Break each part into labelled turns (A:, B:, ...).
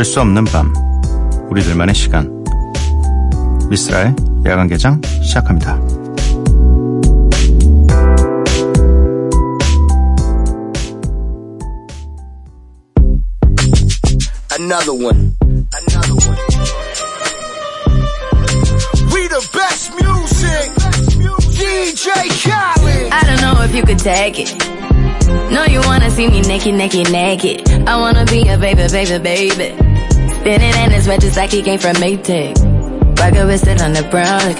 A: 잠들 수 없는 밤 우리들만의 시간 미스라의 야간 개장 시작합니다.
B: Another one. Another one. We the best music. DJ Khaled.
C: I don't know if you could take it. No, you wanna see me naked, naked, naked. I wanna be a baby, baby, baby. Spinning in his just like he came from Maytag. Rocket with it on the brown. Like,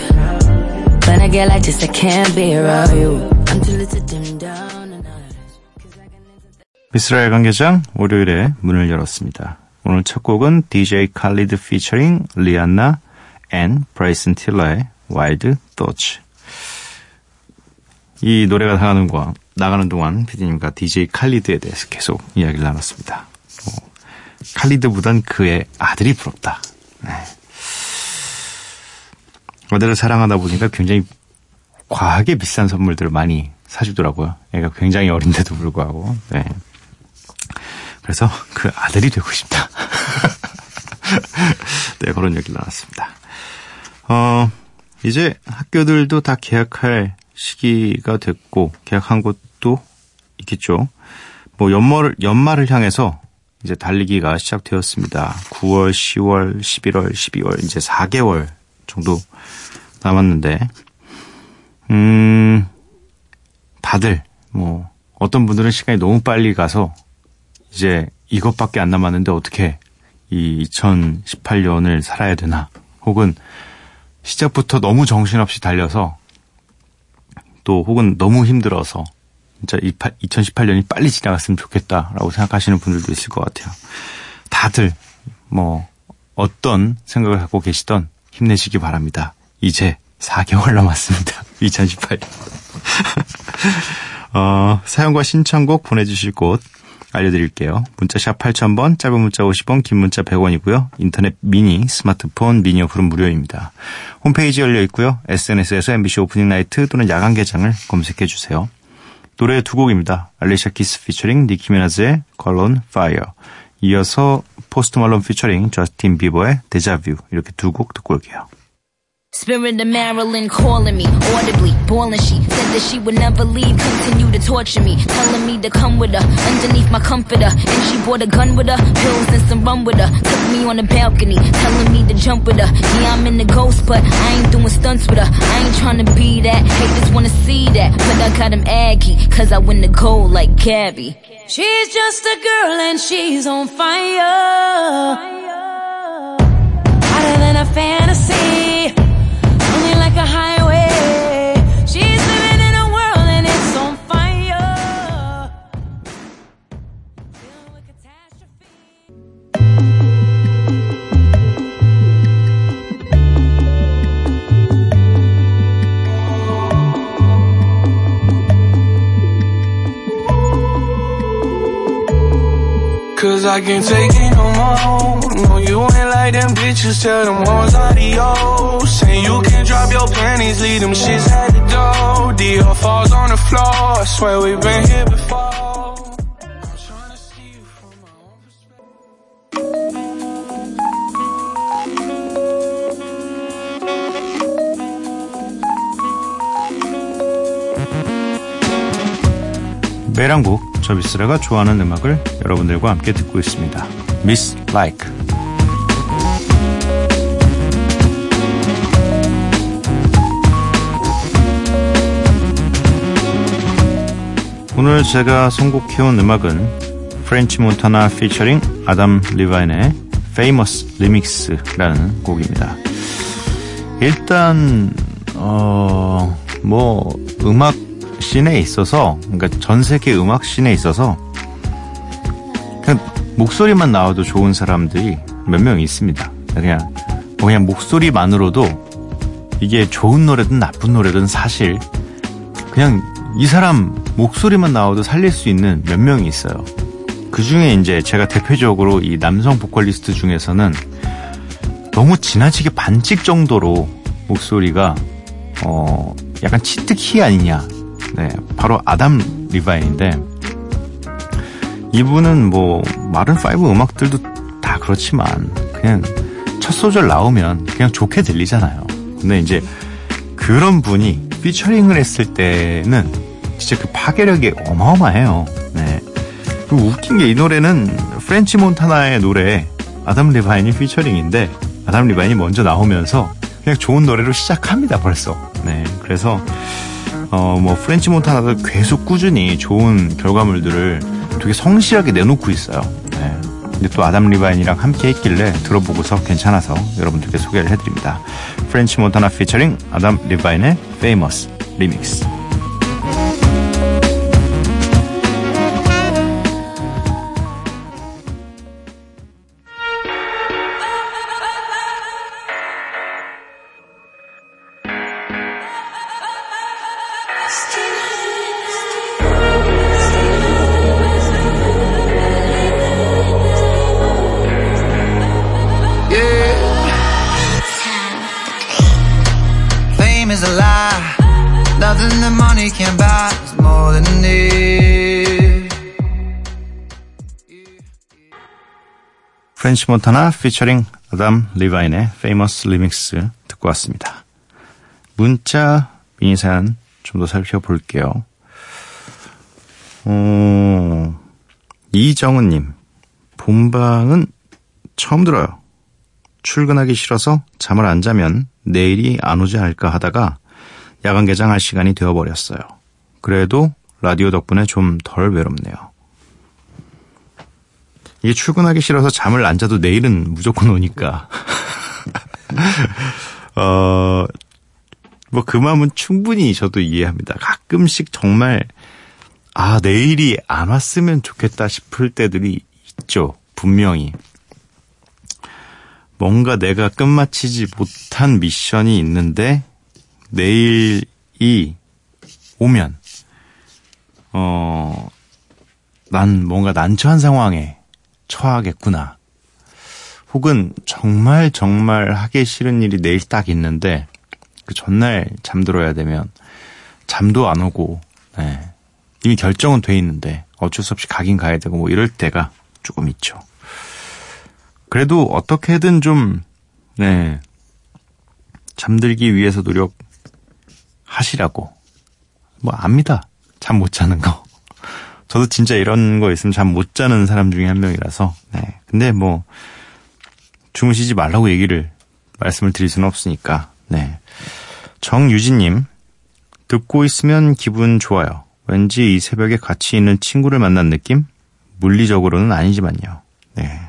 C: when I get like this, I can't be around you. I'm too little to dim down the night.
A: 미스라 야간 개장 월요일에 문을 열었습니다. 오늘 첫 곡은 DJ 칼리드 피처링 리안나 앤 브라이슨 틸러의 와일드 토치 이 노래가 나가는, 거, 나가는 동안 피디님과 DJ 칼리드에 대해서 계속 이야기를 나눴습니다. 어, 칼리드보단 그의 아들이 부럽다. 네. 아들을 사랑하다 보니까 굉장히 과하게 비싼 선물들을 많이 사주더라고요. 애가 굉장히 어린데도 불구하고. 네. 그래서 그 아들이 되고 싶다. 네, 그런 얘기를 나눴습니다. 어, 이제 학교들도 다 개학할 시기가 됐고, 개학한 곳도 있겠죠. 뭐, 연말을, 연말을 향해서 이제 달리기가 시작되었습니다. 9월, 10월, 11월, 12월, 이제 4개월 정도 남았는데, 음, 다들, 뭐, 어떤 분들은 시간이 너무 빨리 가서 이제 이것밖에 안 남았는데 어떻게 이 2018년을 살아야 되나 혹은 시작부터 너무 정신없이 달려서 또 혹은 너무 힘들어서 진짜 2018년이 빨리 지나갔으면 좋겠다라고 생각하시는 분들도 있을 것 같아요. 다들 뭐 어떤 생각을 갖고 계시던 힘내시기 바랍니다. 이제 4개월 남았습니다. 2018년. 어, 사연과 신청곡 보내주실 곳 알려드릴게요. 문자샵 8000번, 짧은 문자 50원, 긴 문자 100원이고요. 인터넷 미니, 스마트폰, 미니 어플은 무료입니다. 홈페이지 열려 있고요. SNS에서 MBC 오프닝 나이트 또는 야간 개장을 검색해 주세요. 노래 두 곡입니다. 알리샤 키스 피처링 니키 미나즈의 걸론 파이어. 이어서 포스트 말론 피처링 저스틴 비버의 데자뷰 이렇게 두 곡 듣고 올게요.
C: Spirit of Marilyn calling me audibly, bawling. She said that she would never leave, continue to torture me, telling me to come with her underneath my comforter. And she brought a gun with her, pills and some rum with her. Took me on the balcony, telling me to jump with her. Yeah, I'm in the ghost, but I ain't doing stunts with her. I ain't trying to be that. Haters wanna see that, but I got him aggy, cause I win the gold like Gabby. She's just a girl and she's on fire. Hotter than a fantasy.
D: I can't take it no more. No, you ain't like them bitches. Tell them hoes adios. Say you can drop your panties, leave them shits at the door. Dior falls on the floor. I swear we've been here before. I'm tryna see
A: 미쓰라가 좋아하는 음악을 여러분들과 함께 듣고 있습니다. Miss Like. 오늘 제가 선곡해온 음악은 프렌치 몬타나 피처링 아담 리바인의 Famous Remix라는 곡입니다. 일단 어, 뭐 음악 씬에 있어서 그러니까 전 세계 음악 씬에 있어서 그냥 목소리만 나와도 좋은 사람들이 몇 명 있습니다. 그냥 뭐 그냥 목소리만으로도 이게 좋은 노래든 나쁜 노래든 사실 그냥 이 사람 목소리만 나와도 살릴 수 있는 몇 명이 있어요. 그 중에 이제 제가 대표적으로 이 남성 보컬리스트 중에서는 너무 지나치게 반칙 정도로 목소리가 어 약간 치트키 아니냐. 네, 바로 아담 리바인인데 이분은 뭐 마룬 파이브 음악들도 다 그렇지만 그냥 첫 소절 나오면 그냥 좋게 들리잖아요. 근데 이제 그런 분이 featuring을 했을 때는 진짜 그 파괴력이 어마어마해요. 네. 그리고 웃긴 게 이 노래는 프렌치 몬타나의 노래 아담 리바인이 featuring인데 아담 리바인이 먼저 나오면서 그냥 좋은 노래로 시작합니다 벌써. 네. 그래서 어 뭐 프렌치 몬타나도 계속 꾸준히 좋은 결과물들을 되게 성실하게 내놓고 있어요. 네. 근데 또 아담 리바인이랑 함께 했길래 들어보고서 괜찮아서 여러분들께 소개를 해드립니다. 프렌치 몬타나 피처링 아담 리바인의 Famous
E: Remix.
A: 프렌치 몬타나 피처링 아담 리바인의 Famous remix 듣고 왔습니다. 문자 미니 사연 좀 더 살펴볼게요. 어, 이정은님, 본방은 처음 들어요. 출근하기 싫어서 잠을 안 자면 내일이 안 오지 않을까 하다가 야간 개장할 시간이 되어버렸어요. 그래도 라디오 덕분에 좀 덜 외롭네요. 이게 출근하기 싫어서 잠을 안 자도 내일은 무조건 오니까. 어, 뭐 그 마음은 충분히 저도 이해합니다. 가끔씩 정말, 아, 내일이 안 왔으면 좋겠다 싶을 때들이 있죠. 분명히. 뭔가 내가 끝마치지 못한 미션이 있는데, 내일이 오면, 어, 난 뭔가 난처한 상황에 처하겠구나. 혹은 정말 정말 하기 싫은 일이 내일 딱 있는데 그 전날 잠들어야 되면 잠도 안 오고 네. 이미 결정은 돼 있는데 어쩔 수 없이 가긴 가야 되고 뭐 이럴 때가 조금 있죠. 그래도 어떻게든 좀 네. 잠들기 위해서 노력하시라고 뭐 압니다. 잠 못 자는 거. 저도 진짜 이런 거 있으면 잠 못 자는 사람 중에 한 명이라서. 네. 근데 뭐 주무시지 말라고 얘기를 말씀을 드릴 수는 없으니까. 네. 정유진님 듣고 있으면 기분 좋아요. 왠지 이 새벽에 같이 있는 친구를 만난 느낌? 물리적으로는 아니지만요. 네.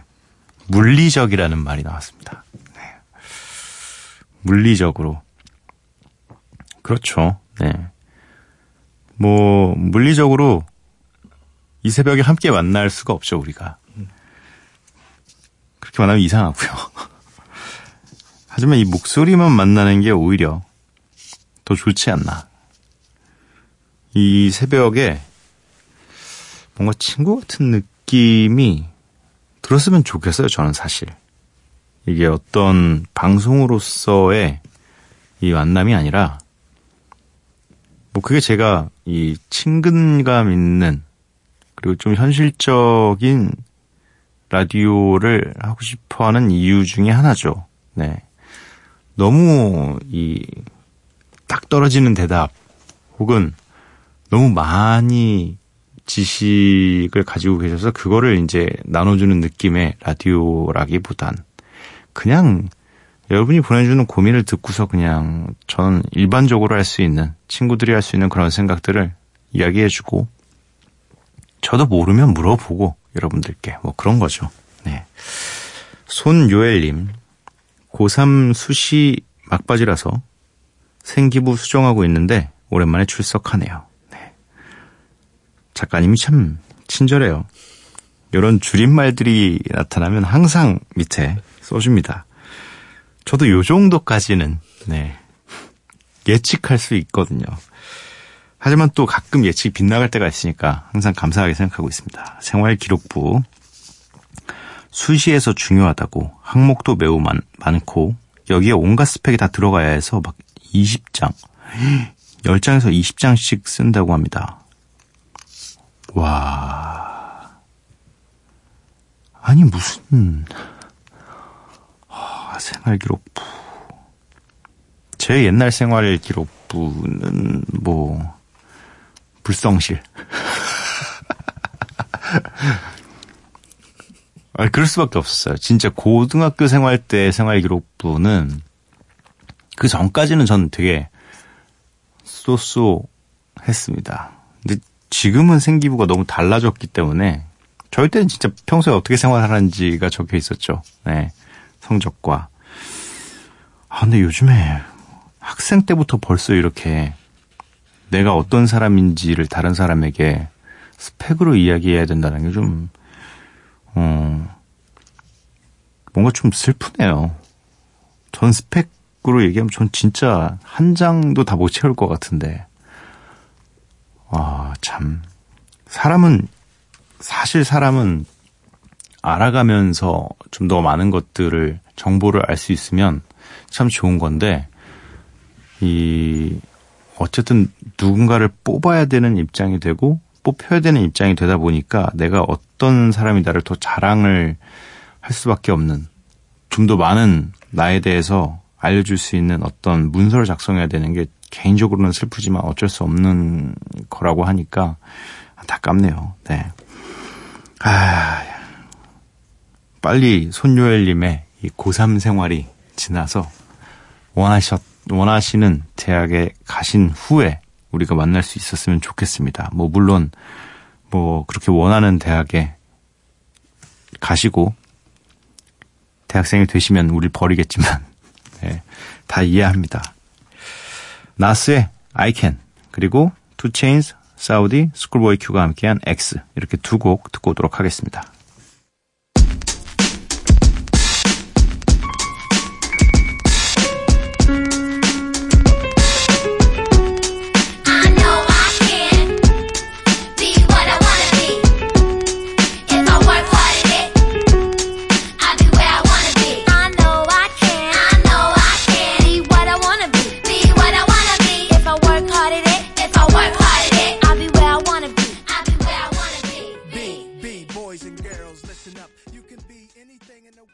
A: 물리적이라는 말이 나왔습니다. 네. 물리적으로. 그렇죠. 네. 뭐 물리적으로 이 새벽에 함께 만날 수가 없죠, 우리가. 그렇게 만나면 이상하고요. 하지만 이 목소리만 만나는 게 오히려 더 좋지 않나. 이 새벽에 뭔가 친구 같은 느낌이 들었으면 좋겠어요, 저는 사실. 이게 어떤 방송으로서의 이 만남이 아니라, 뭐 그게 제가 이 친근감 있는 그리고 좀 현실적인 라디오를 하고 싶어 하는 이유 중에 하나죠. 네. 너무 이 딱 떨어지는 대답 혹은 너무 많이 지식을 가지고 계셔서 그거를 이제 나눠주는 느낌의 라디오라기보단 그냥 여러분이 보내주는 고민을 듣고서 그냥 저는 일반적으로 할 수 있는 친구들이 할 수 있는 그런 생각들을 이야기해주고 저도 모르면 물어보고 여러분들께 뭐 그런 거죠. 네. 손요엘님 고3 수시 막바지라서 생기부 수정하고 있는데 오랜만에 출석하네요. 네. 작가님이 참 친절해요. 이런 줄임말들이 나타나면 항상 밑에 써줍니다. 저도 요 정도까지는 네, 예측할 수 있거든요. 하지만 또 가끔 예측이 빗나갈 때가 있으니까 항상 감사하게 생각하고 있습니다. 생활 기록부 수시에서 중요하다고 항목도 매우 많, 많고 여기에 온갖 스펙이 다 들어가야 해서 막 20장 10장에서 20장씩 쓴다고 합니다. 와 아니 무슨 생활 기록부. 제 옛날 생활 기록부는 뭐 불성실. 아, 그럴 수밖에 없었어요. 진짜 고등학교 생활 때 생활 기록부는 그 전까지는 전 되게 쏘쏘했습니다. 근데 지금은 생기부가 너무 달라졌기 때문에 저희 때는 진짜 평소에 어떻게 생활하는지가 적혀 있었죠. 네. 성적과. 아, 근데 요즘에 학생 때부터 벌써 이렇게 내가 어떤 사람인지를 다른 사람에게 스펙으로 이야기해야 된다는 게 좀, 어, 뭔가 좀 슬프네요. 전 스펙으로 얘기하면 전 진짜 한 장도 다 못 채울 것 같은데. 와, 참. 사람은, 사실 사람은 알아가면서 좀 더 많은 것들을, 정보를 알 수 있으면 참 좋은 건데, 이, 어쨌든 누군가를 뽑아야 되는 입장이 되고, 뽑혀야 되는 입장이 되다 보니까 내가 어떤 사람이 나를 더 자랑을 할 수밖에 없는, 좀 더 많은 나에 대해서 알려줄 수 있는 어떤 문서를 작성해야 되는 게 개인적으로는 슬프지만 어쩔 수 없는 거라고 하니까 안타깝네요. 네. 아, 빨리 손요엘님의 이 고3 생활이 지나서 원하셨, 원하시는 대학에 가신 후에 우리가 만날 수 있었으면 좋겠습니다. 뭐, 물론, 뭐, 그렇게 원하는 대학에 가시고, 대학생이 되시면 우릴 버리겠지만, 네, 다 이해합니다. 나스의 I Can, 그리고 투 체인스, 사우디, 스쿨보이 큐가 함께한 X, 이렇게 두 곡 듣고 오도록 하겠습니다.
F: Be
B: anything in the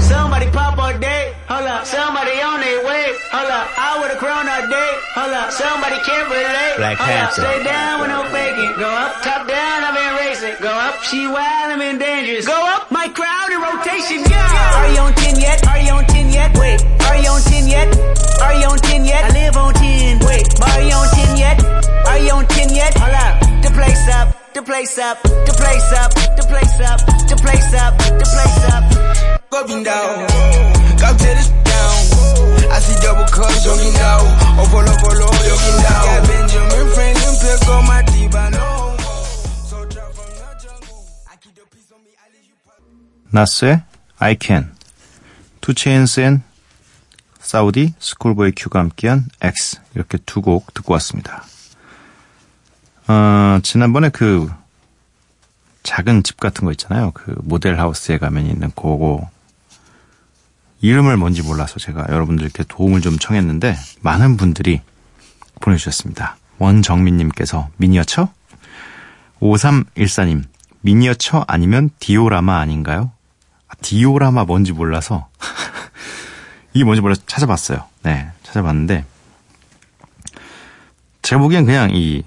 G: Somebody pop a day, hold up. Somebody on their way, hold up. I would've grown a day, hold up. Somebody can't relate,
A: Black
G: hold up. Stay down with no faking. Go up, top down, I've been racing. Go up, she wild, I'm in dangerous. Go up, my crowd in rotation, yeah. Are you on 10 yet? Are you on 10 yet? Wait, are you on 10 yet? Are you on 10 yet? I live on 10. Wait, are you on 10 yet? Are you on 10 yet? Hold up, the place up, the place up, the place up, the place up, the place up, the place up.
B: up and down. Got to this down. I see double cups jogging down. Oh, follow, follow, jogging down. Got Benjamin Franklin, pick on my teeth, I know. So drop from the jungle. I keep the peace on me, I leave you.
A: 나스의 I Can, 투 체인스 앤 사우디, 스쿨보이 큐가 함께한 X 이렇게 두 곡 듣고 왔습니다. 어, 지난번에 그 작은 집 같은 거 있잖아요. 그 모델 하우스에 가면 있는 그거 이름을 뭔지 몰라서 제가 여러분들께 도움을 좀 청했는데 많은 분들이 보내주셨습니다. 원정민님께서 미니어처? 5314님 미니어처 아니면 디오라마 아닌가요? 아, 디오라마 뭔지 몰라서 이게 뭔지 몰라서 찾아봤어요. 네, 찾아봤는데 제가 보기엔 그냥 이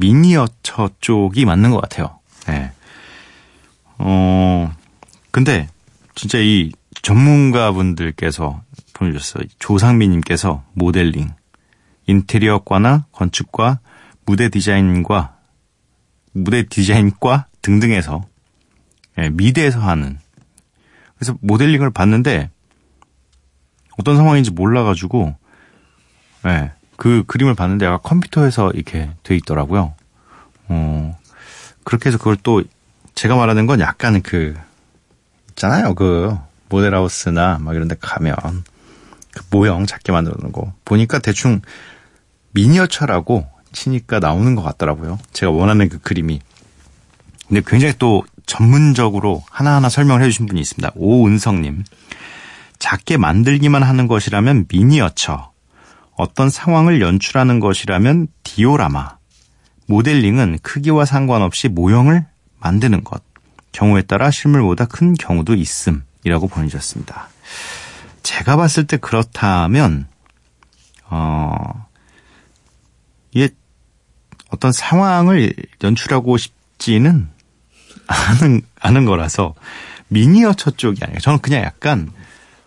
A: 미니어처 쪽이 맞는 것 같아요. 네. 어, 근데 진짜 이 전문가분들께서 보내주셨어요. 조상미님께서 모델링, 인테리어과나 건축과 무대 디자인과 무대 디자인과 등등에서 예, 미대에서 하는 그래서 모델링을 봤는데 어떤 상황인지 몰라가지고 예, 그 그림을 봤는데 약간 컴퓨터에서 이렇게 돼 있더라고요. 어, 그렇게 해서 그걸 또 제가 말하는 건 약간 그 있잖아요. 그 모델하우스나 막 이런 데 가면 그 모형 작게 만들어 놓은 거 보니까 대충 미니어처라고 치니까 나오는 것 같더라고요. 제가 원하는 그 그림이. 근데 굉장히 또 전문적으로 하나하나 설명을 해주신 분이 있습니다. 오은성님. 작게 만들기만 하는 것이라면 미니어처. 어떤 상황을 연출하는 것이라면 디오라마. 모델링은 크기와 상관없이 모형을 만드는 것. 경우에 따라 실물보다 큰 경우도 있음. 이라고 보내주셨습니다. 제가 봤을 때 그렇다면, 어, 이게 어떤 상황을 연출하고 싶지는 않은, 않은 거라서 미니어처 쪽이 아니에요. 저는 그냥 약간,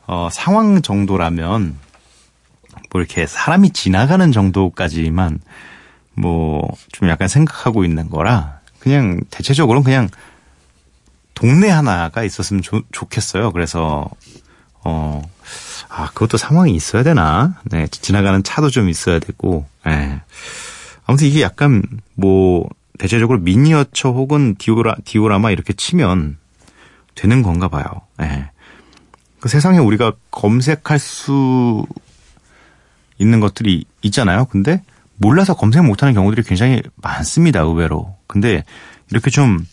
A: 어, 상황 정도라면 뭐 이렇게 사람이 지나가는 정도까지만 뭐 좀 약간 생각하고 있는 거라 그냥 대체적으로는 그냥 동네 하나가 있었으면 좋, 좋겠어요. 그래서 어, 아, 그것도 상황이 있어야 되나? 네, 지나가는 차도 좀 있어야 되고, 예. 아무튼 이게 약간, 뭐, 대체적으로 미니어처 혹은 디오라, 디오라마 이렇게 치면 되는 건가 봐요. 예. 그 세상에 우리가 검색할 수 있는 것들이 있잖아요. 근데 몰라서 검색 못하는 경우들이 굉장히 많습니다. 의외로. 근데 이렇게 좀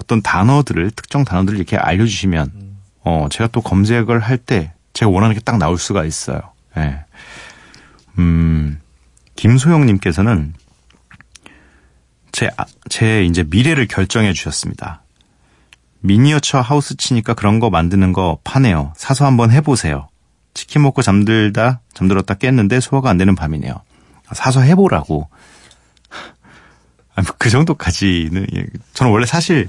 A: 어떤 단어들을 특정 단어들을 이렇게 알려주시면 어 제가 또 검색을 할 때 제가 원하는 게 딱 나올 수가 있어요. 예. 음 김소영님께서는 제, 아- 제 이제 미래를 결정해 주셨습니다. 미니어처 하우스 치니까 그런 거 만드는 거 파네요. 사서 한번 해보세요. 치킨 먹고 잠들다, 잠들었다 깼는데 소화가 안 되는 밤이네요. 아, 사서 해보라고. 아니, 그 정도까지는, 예. 저는 원래 사실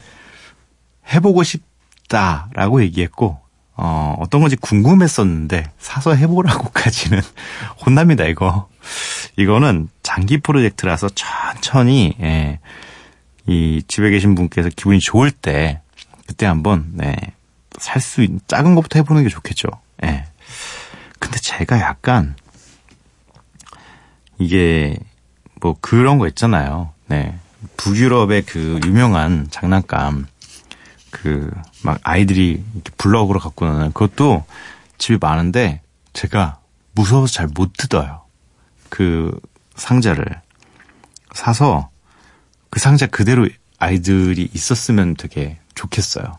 A: 해보고 싶다라고 얘기했고, 어, 어떤 건지 궁금했었는데, 사서 해보라고까지는 혼납니다, 이거. 이거는 장기 프로젝트라서 천천히, 예, 이 집에 계신 분께서 기분이 좋을 때, 그때 한번, 네, 살 수 있는, 작은 것부터 해보는 게 좋겠죠. 예. 근데 제가 약간, 이게, 뭐 그런 거 있잖아요. 네. 북유럽의 그 유명한 장난감, 그, 막 아이들이 블럭으로 갖고 노는 그것도 집이 많은데, 제가 무서워서 잘 못 뜯어요. 그 상자를. 사서 그 상자 그대로 아이들이 있었으면 되게 좋겠어요.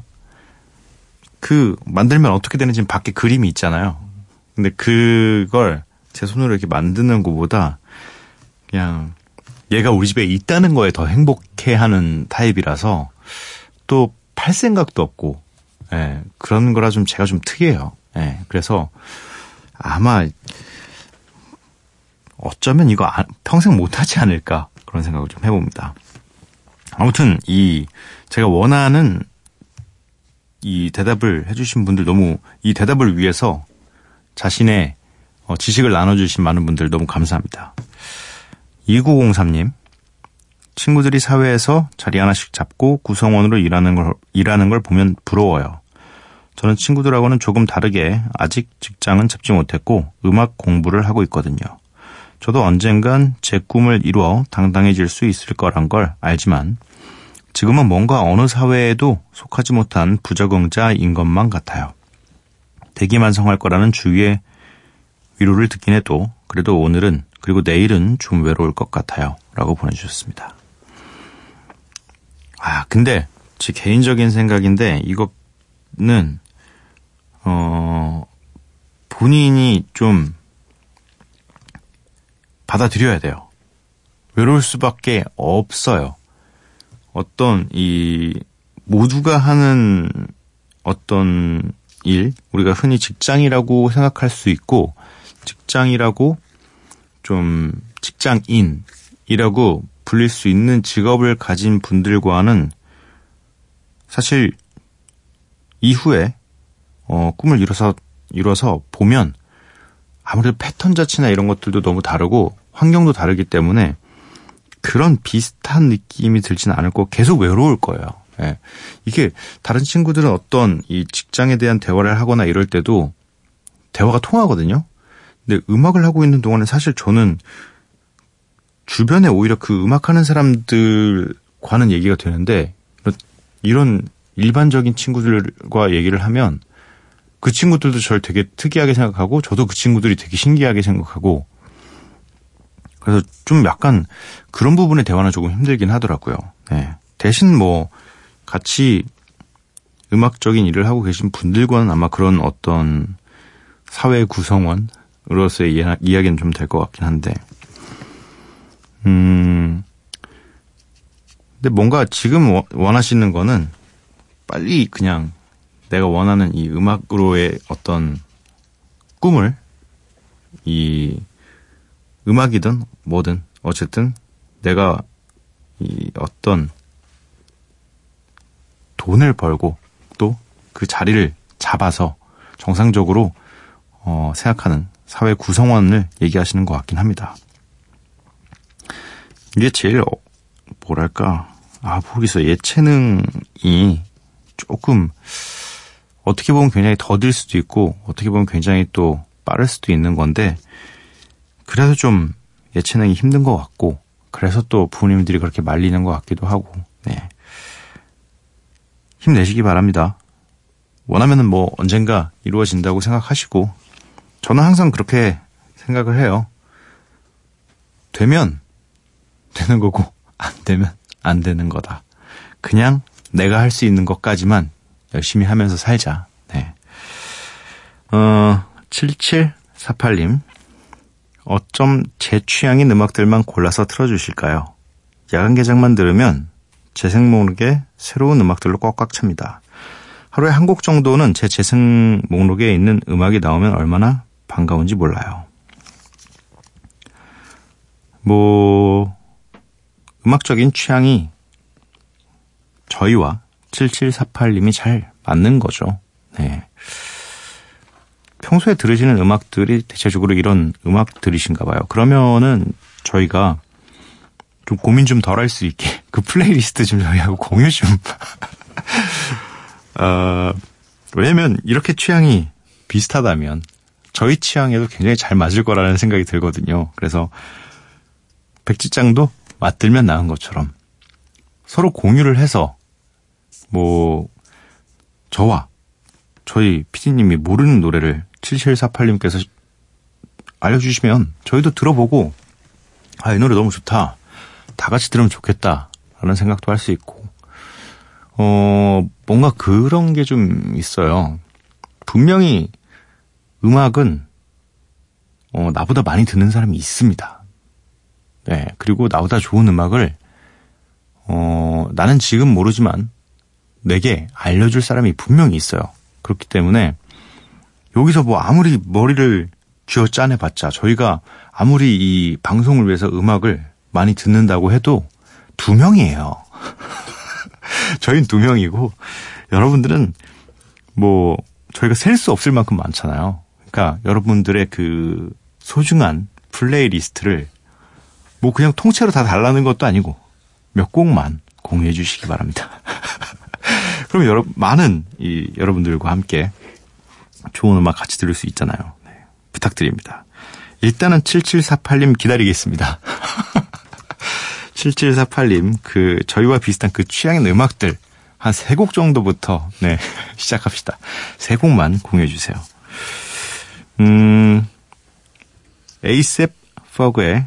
A: 그 만들면 어떻게 되는지 밖에 그림이 있잖아요. 근데 그걸 제 손으로 이렇게 만드는 것보다 그냥 얘가 우리 집에 있다는 거에 더 행복해 하는 타입이라서 또 팔 생각도 없고 예, 그런 거라 좀 제가 좀 특이해요. 예, 그래서 아마 어쩌면 이거 안- 평생 못하지 않을까 그런 생각을 좀 해봅니다. 아무튼 이 제가 원하는 이 대답을 해주신 분들 너무 이 대답을 위해서 자신의 어, 지식을 나눠주신 많은 분들 너무 감사합니다. 2903님 친구들이 사회에서 자리 하나씩 잡고 구성원으로 일하는 걸 일하는 걸 보면 부러워요. 저는 친구들하고는 조금 다르게 아직 직장은 잡지 못했고 음악 공부를 하고 있거든요. 저도 언젠간 제 꿈을 이루어 당당해질 수 있을 거란 걸 알지만 지금은 뭔가 어느 사회에도 속하지 못한 부적응자인 것만 같아요. 대기만성할 거라는 주위의 위로를 듣긴 해도 그래도 오늘은 그리고 내일은 좀 외로울 것 같아요. 라고 보내주셨습니다. 아, 근데 제 개인적인 생각인데 이거는 어 본인이 좀 받아들여야 돼요. 외로울 수밖에 없어요. 어떤 이 모두가 하는 어떤 일, 우리가 흔히 직장이라고 생각할 수 있고 직장이라고 좀 직장인이라고 불릴 수 있는 직업을 가진 분들과는 사실 이후에 어, 꿈을 이뤄서 이뤄서 보면 아무래도 패턴 자체나 이런 것들도 너무 다르고 환경도 다르기 때문에 그런 비슷한 느낌이 들지는 않을 거고 계속 외로울 거예요. 예. 이게 다른 친구들은 어떤 이 직장에 대한 대화를 하거나 이럴 때도 대화가 통하거든요. 근데 음악을 하고 있는 동안에 사실 저는 주변에 오히려 그 음악하는 사람들과는 얘기가 되는데 이런 일반적인 친구들과 얘기를 하면 그 친구들도 저를 되게 특이하게 생각하고 저도 그 친구들이 되게 신기하게 생각하고 그래서 좀 약간 그런 부분의 대화는 조금 힘들긴 하더라고요. 네. 대신 뭐 같이 음악적인 일을 하고 계신 분들과는 아마 그런 어떤 사회 구성원으로서의 이야- 이야기는 좀 될 것 같긴 한데. 음. 근데 뭔가 지금 원- 원하시는 거는 빨리 그냥 내가 원하는 이 음악으로의 어떤 꿈을 이 음악이든 뭐든 어쨌든 내가 이 어떤 돈을 벌고 또 그 자리를 잡아서 정상적으로 어, 생각하는 사회 구성원을 얘기하시는 것 같긴 합니다. 이게 제일 어, 뭐랄까. 아 모르겠어요 예체능이 조금 어떻게 보면 굉장히 더딜 수도 있고 어떻게 보면 굉장히 또 빠를 수도 있는 건데 그래서 좀 예체능이 힘든 것 같고 그래서 또 부모님들이 그렇게 말리는 것 같기도 하고. 네 힘내시기 바랍니다. 원하면은 뭐 언젠가 이루어진다고 생각하시고 저는 항상 그렇게 생각을 해요. 되면 되는 거고 안 되면 안 되는 거다. 그냥 내가 할 수 있는 것까지만 열심히 하면서 살자. 네. 어, 7748님. 어쩜 제 취향인 음악들만 골라서 틀어주실까요? 야간 개장만 들으면 제 생목록에 새로운 음악들로 꽉꽉 찹니다. 하루에 한 곡 정도는 제 재생 목록에 있는 음악이 나오면 얼마나 반가운지 몰라요. 뭐, 음악적인 취향이 저희와 7748님이 잘 맞는 거죠. 네. 평소에 들으시는 음악들이 대체적으로 이런 음악들이신가 봐요. 그러면은 저희가 좀 고민 좀 덜 할 수 있게 그 플레이리스트 좀 저희하고 공유 좀. 어, 왜냐면 이렇게 취향이 비슷하다면 저희 취향에도 굉장히 잘 맞을 거라는 생각이 들거든요. 그래서 백지장도 맞들면 나은 것처럼 서로 공유를 해서 뭐 저와 저희 피디님이 모르는 노래를 7748님께서 알려주시면 저희도 들어보고 아 이 노래 너무 좋다 다 같이 들으면 좋겠다 라는 생각도 할 수 있고. 어 뭔가 그런 게 좀 있어요. 분명히 음악은 어 나보다 많이 듣는 사람이 있습니다. 네 그리고 나보다 좋은 음악을 어 나는 지금 모르지만 내게 알려줄 사람이 분명히 있어요. 그렇기 때문에 여기서 뭐 아무리 머리를 쥐어 짜내봤자 저희가 아무리 이 방송을 위해서 음악을 많이 듣는다고 해도 두 명이에요. 저희는 두 명이고 여러분들은 뭐 저희가 셀 수 없을 만큼 많잖아요. 그러니까 여러분들의 그 소중한 playlist를 뭐 그냥 통째로 다 달라는 것도 아니고 몇 곡만 공유해 주시기 바랍니다. 그럼 여러 많은 이 여러분들과 함께 좋은 음악 같이 들을 수 있잖아요. 네, 부탁드립니다. 일단은 7748님 기다리겠습니다. 7748님, 그, 저희와 비슷한 그 취향의 음악들, 한 세 곡 정도부터, 네, 시작합시다. 세 곡만 공유해주세요. 음, 에이셉 퍼그의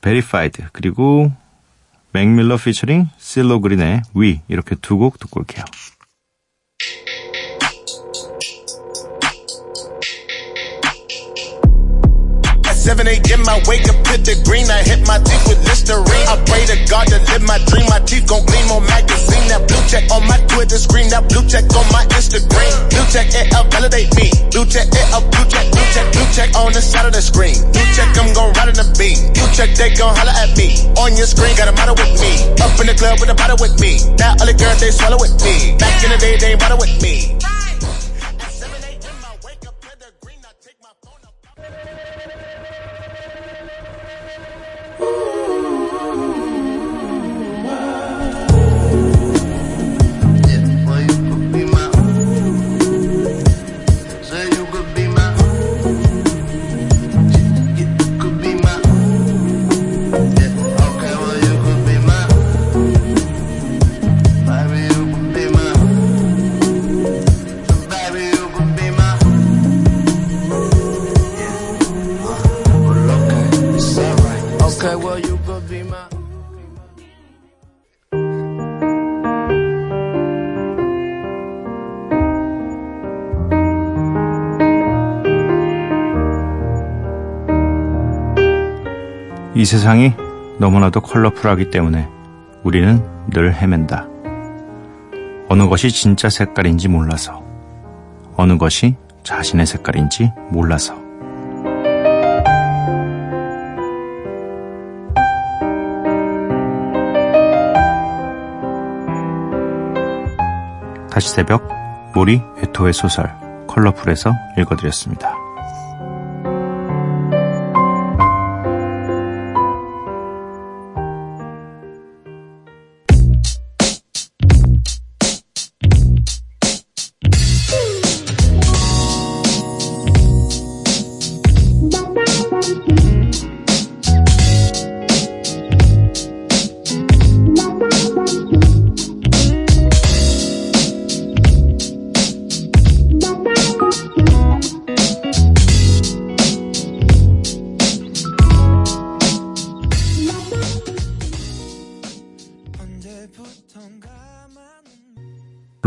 A: Verified, 그리고 맥밀러 피처링 실로 그린의 위, 이렇게 두 곡 듣고 올게요.
H: 7 a.m. I wake up to the green. I hit my teeth with Listerine. I pray to God to live my dream. My teeth gon' gleam on magazine. That blue check on my Twitter screen. That blue check on my Instagram. Blue check it up, validate me. Blue check it up, blue check, blue check, blue check on the side of the screen. Blue check, I'm gon' ride on the beat. Blue check, they gon' holler at me. On your screen, got a model with me. Up in the club with a bottle with me. Now all the girls they swallow with me. Back in the day, they ain't with me.
A: 세상이 너무나도 컬러풀하기 때문에 우리는 늘 헤맨다. 어느 것이 진짜 색깔인지 몰라서, 어느 것이 자신의 색깔인지 몰라서. 다시 새벽 모리 에토의 소설 컬러풀에서 읽어드렸습니다.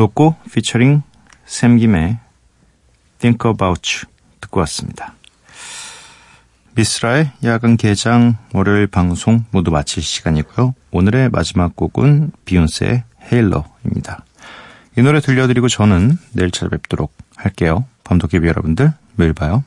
A: 로꼬 피처링 샘김의 Think About You 듣고 왔습니다. 미스라의 야간 개장 월요일 방송 모두 마칠 시간이고요. 오늘의 마지막 곡은 비욘세의 헤일러입니다. 이 노래 들려드리고 저는 내일 찾아뵙도록 할게요. 밤도깨비 여러분들 매일 봐요.